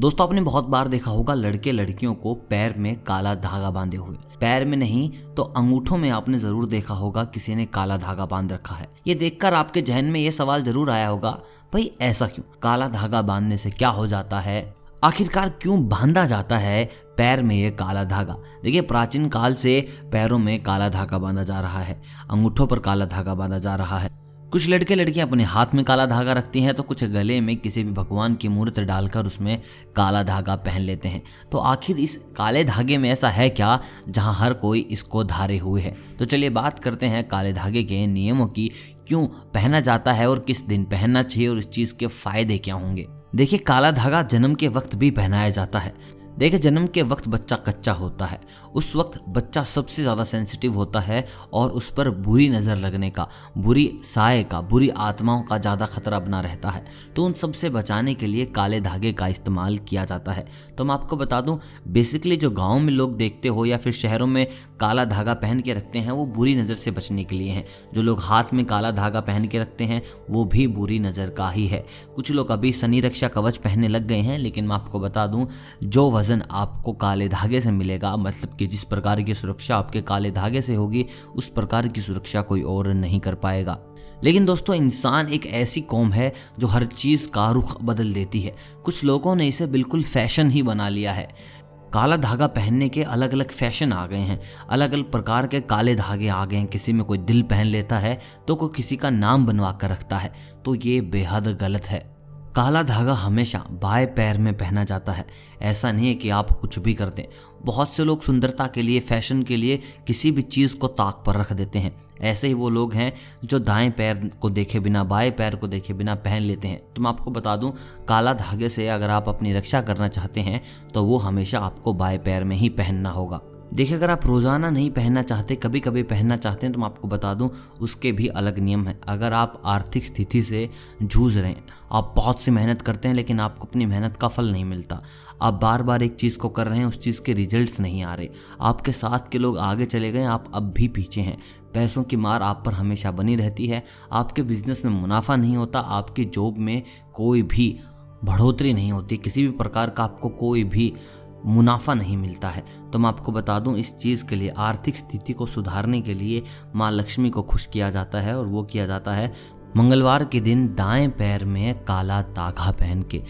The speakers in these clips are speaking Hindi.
दोस्तों, आपने बहुत बार देखा होगा लड़के लड़कियों को पैर में काला धागा बांधे हुए। पैर में नहीं तो अंगूठों में आपने ज़रूर देखा होगा किसी ने काला धागा बाँध रखा है। ये देखकर आपके जहन में ये सवाल ज़रूर आया होगा, भाई, ऐसा क्यों? काला धागा बांधने से क्या हो जाता है? आखिरकार क्यों बांधा जाता है पैर में ये काला धागा? देखिए, प्राचीन काल से पैरों में काला धागा बांधा जा रहा है, अंगूठों पर काला धागा बांधा जा रहा है। कुछ लड़के लड़कियाँ अपने हाथ में काला धागा रखती हैं तो कुछ गले में किसी भी भगवान की मूर्त डालकर उसमें काला धागा पहन लेते हैं। तो आखिर इस काले धागे में ऐसा है क्या, जहाँ हर कोई इसको धारे हुए है? तो चलिए बात करते हैं काले धागे के नियमों की, क्यों पहना जाता है और किस दिन पहनना चाहिए और इस चीज़ के फ़ायदे क्या होंगे? देखिए, काला धागा जन्म के वक्त भी पहनाया जाता है। देखिए, जन्म के वक्त बच्चा कच्चा होता है। उस वक्त बच्चा सबसे ज़्यादा सेंसिटिव होता है और उस पर बुरी नज़र लगने का, बुरी साय का, बुरी आत्माओं का ज़्यादा खतरा बना रहता है। तो उन सबसे बचाने के लिए काले धागे का इस्तेमाल किया जाता है। तो मैं आपको बता दूँ बेसिकली जो गाँव में लोग देखते हो या फिर शहरों में काला धागा पहन के रखते हैं, वो बुरी नज़र से बचने के लिए हैं। जो लोग हाथ में काला धागा पहन के रखते हैं, वो भी बुरी नज़र का ही है। कुछ लोग अभी शनि रक्षा कवच पहनने लग गए हैं, लेकिन मैं आपको बता दूँ, जो वज़न आपको काले धागे से मिलेगा। मतलब कि जिस प्रकार की सुरक्षा आपके काले धागे से होगी, उस प्रकार की सुरक्षा कोई और नहीं कर पाएगा। लेकिन दोस्तों, इंसान एक ऐसी कौम है जो हर चीज़ का रुख बदल देती है। कुछ लोगों ने इसे बिल्कुल फ़ैशन ही बना लिया है। काला धागा पहनने के अलग अलग फ़ैशन आ गए हैं। अलग अलग प्रकार के काले धागे आ गए हैं। किसी में कोई दिल पहन लेता है तो कोई किसी का नाम बनवा कर रखता है। तो ये बेहद गलत है। काला धागा हमेशा बाएँ पैर में पहना जाता है। ऐसा नहीं है कि आप कुछ भी कर दें बहुत से लोग सुंदरता के लिए, फ़ैशन के लिए किसी भी चीज़ को ताक पर रख देते हैं। ऐसे ही वो लोग हैं जो दाएँ पैर को देखे बिना, बाएँ पैर को देखे बिना पहन लेते हैं। तो मैं आपको बता दूँ, काला धागे से अगर आप अपनी रक्षा करना चाहते हैं तो वो हमेशा आपको बाएँ पैर में ही पहनना होगा। देखिए, अगर आप रोज़ाना नहीं पहनना चाहते कभी कभी पहनना चाहते हैं तो मैं आपको बता दूँ, उसके भी अलग नियम हैं। अगर आप आर्थिक स्थिति से जूझ रहे हैं, आप बहुत सी मेहनत करते हैं, लेकिन आपको अपनी मेहनत का फल नहीं मिलता, आप बार बार एक चीज़ को कर रहे हैं, उस चीज़ के रिजल्ट्स नहीं आ रहे, आपके साथ के लोग आगे चले गए, आप अब भी पीछे हैं। पैसों की मार आप पर हमेशा बनी रहती है, आपके बिज़नेस में मुनाफा नहीं होता, आपकी जॉब में कोई भी बढ़ोतरी नहीं होती, किसी भी प्रकार का आपको कोई भी मुनाफा नहीं मिलता है। तो मैं आपको बता दूँ, इस चीज़ के लिए, आर्थिक स्थिति को सुधारने के लिए माँ लक्ष्मी को खुश किया जाता है और वो किया जाता है मंगलवार के दिन दाएँ पैर में काला तागा पहन के।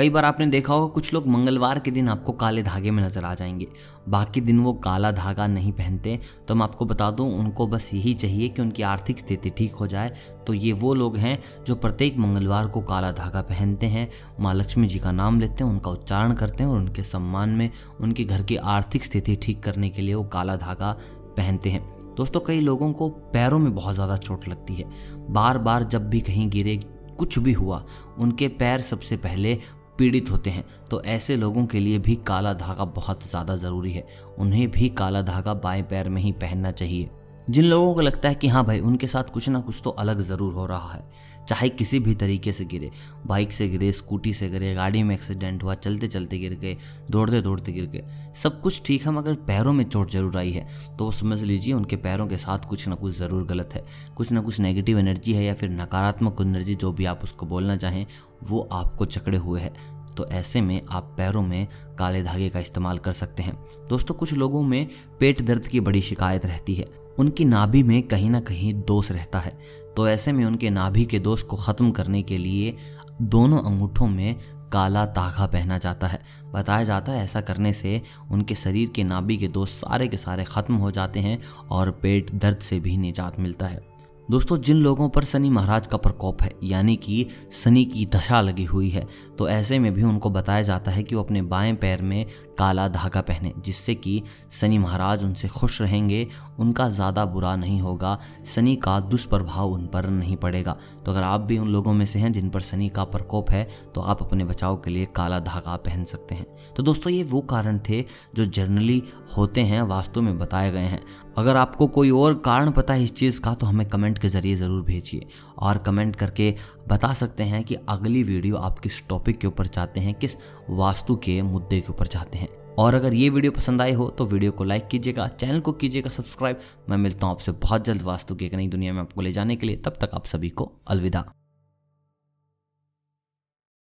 कई बार आपने देखा होगा, कुछ लोग मंगलवार के दिन आपको काले धागे में नज़र आ जाएँगे। बाकी दिन वो काला धागा नहीं पहनते। तो मैं आपको बता दूँ, उनको बस यही चाहिए कि उनकी आर्थिक स्थिति ठीक हो जाए। तो ये वो लोग हैं जो प्रत्येक मंगलवार को काला धागा पहनते हैं। माँ लक्ष्मी जी का नाम लेते हैं, उनका उच्चारण करते हैं और उनके सम्मान में उनके घर की आर्थिक स्थिति ठीक करने के लिए वो काला धागा पहनते हैं। दोस्तों, कई लोगों को पैरों में बहुत ज़्यादा चोट लगती है। बार बार जब भी कहीं गिरे, कुछ भी हुआ, उनके पैर सबसे पहले पीड़ित होते हैं। तो ऐसे लोगों के लिए भी काला धागा बहुत ज़्यादा ज़रूरी है। उन्हें भी काला धागा बाएँ पैर में ही पहनना चाहिए। जिन लोगों को लगता है कि हाँ भाई, उनके साथ कुछ ना कुछ तो अलग ज़रूर हो रहा है। चाहे किसी भी तरीके से गिरे, बाइक से गिरे, स्कूटी से गिरे, गाड़ी में एक्सीडेंट हुआ चलते चलते गिर गए दौड़ते दौड़ते गिर गए, सब कुछ ठीक है, मगर पैरों में चोट ज़रूर आई है। तो वो समझ लीजिए, उनके पैरों के साथ कुछ ना कुछ ज़रूर गलत है। कुछ ना कुछ नेगेटिव एनर्जी है या फिर नकारात्मक एनर्जी जो भी आप उसको बोलना चाहें, वो आपको चकड़े हुए है। तो ऐसे में आप पैरों में काले धागे का इस्तेमाल कर सकते हैं। दोस्तों, कुछ लोगों में पेट दर्द की बड़ी शिकायत रहती है। उनकी नाभि में कहीं ना कहीं दोष रहता है। तो ऐसे में उनके नाभि के दोष को ख़त्म करने के लिए दोनों अंगूठों में काला तागा पहना जाता है। बताया जाता है ऐसा करने से उनके शरीर के नाभि के दोष सारे के सारे ख़त्म हो जाते हैं और पेट दर्द से भी निजात मिलता है। दोस्तों, जिन लोगों पर शनि महाराज का प्रकोप है, यानी कि शनि की दशा लगी हुई है तो ऐसे में भी उनको बताया जाता है कि वो अपने बाएँ पैर में काला धागा पहने, जिससे कि शनि महाराज उनसे खुश रहेंगे, उनका ज़्यादा बुरा नहीं होगा, शनि का दुष्प्रभाव उन पर नहीं पड़ेगा। तो अगर आप भी उन लोगों में से हैं जिन पर शनि का प्रकोप है तो आप अपने बचाव के लिए काला धागा पहन सकते हैं। तो दोस्तों, ये वो कारण थे जो जर्नली होते हैं, वास्तव में बताए गए हैं। अगर आपको कोई और कारण पता है इस चीज़ का तो हमें कमेंट के ज़रिए ज़रूर भेजिए और कमेंट करके बता सकते हैं कि अगली वीडियो आप किस टॉपिक के ऊपर चाहते हैं, किस वास्तु के मुद्दे के ऊपर चाहते हैं। और अगर ये वीडियो पसंद आई हो तो वीडियो को लाइक कीजिएगा, चैनल को कीजिएगा सब्सक्राइब। मैं मिलता हूँ आपसे बहुत जल्द वास्तु की एक नई दुनिया में आपको ले जाने के लिए। तब तक आप सभी को अलविदा।